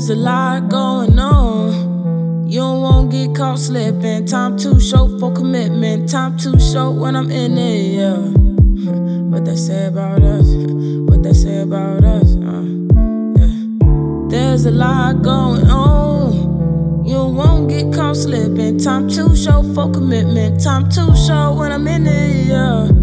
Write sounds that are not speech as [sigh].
There's a lot going on. You won't get caught slipping. Time too short for commitment. Time too short when I'm in it, yeah. [laughs] What they say about us? [laughs] What they say about us? Uh, yeah. There's a lot going on. You won't get caught slipping. Time too short for commitment. Time too short when I'm in it, yeah.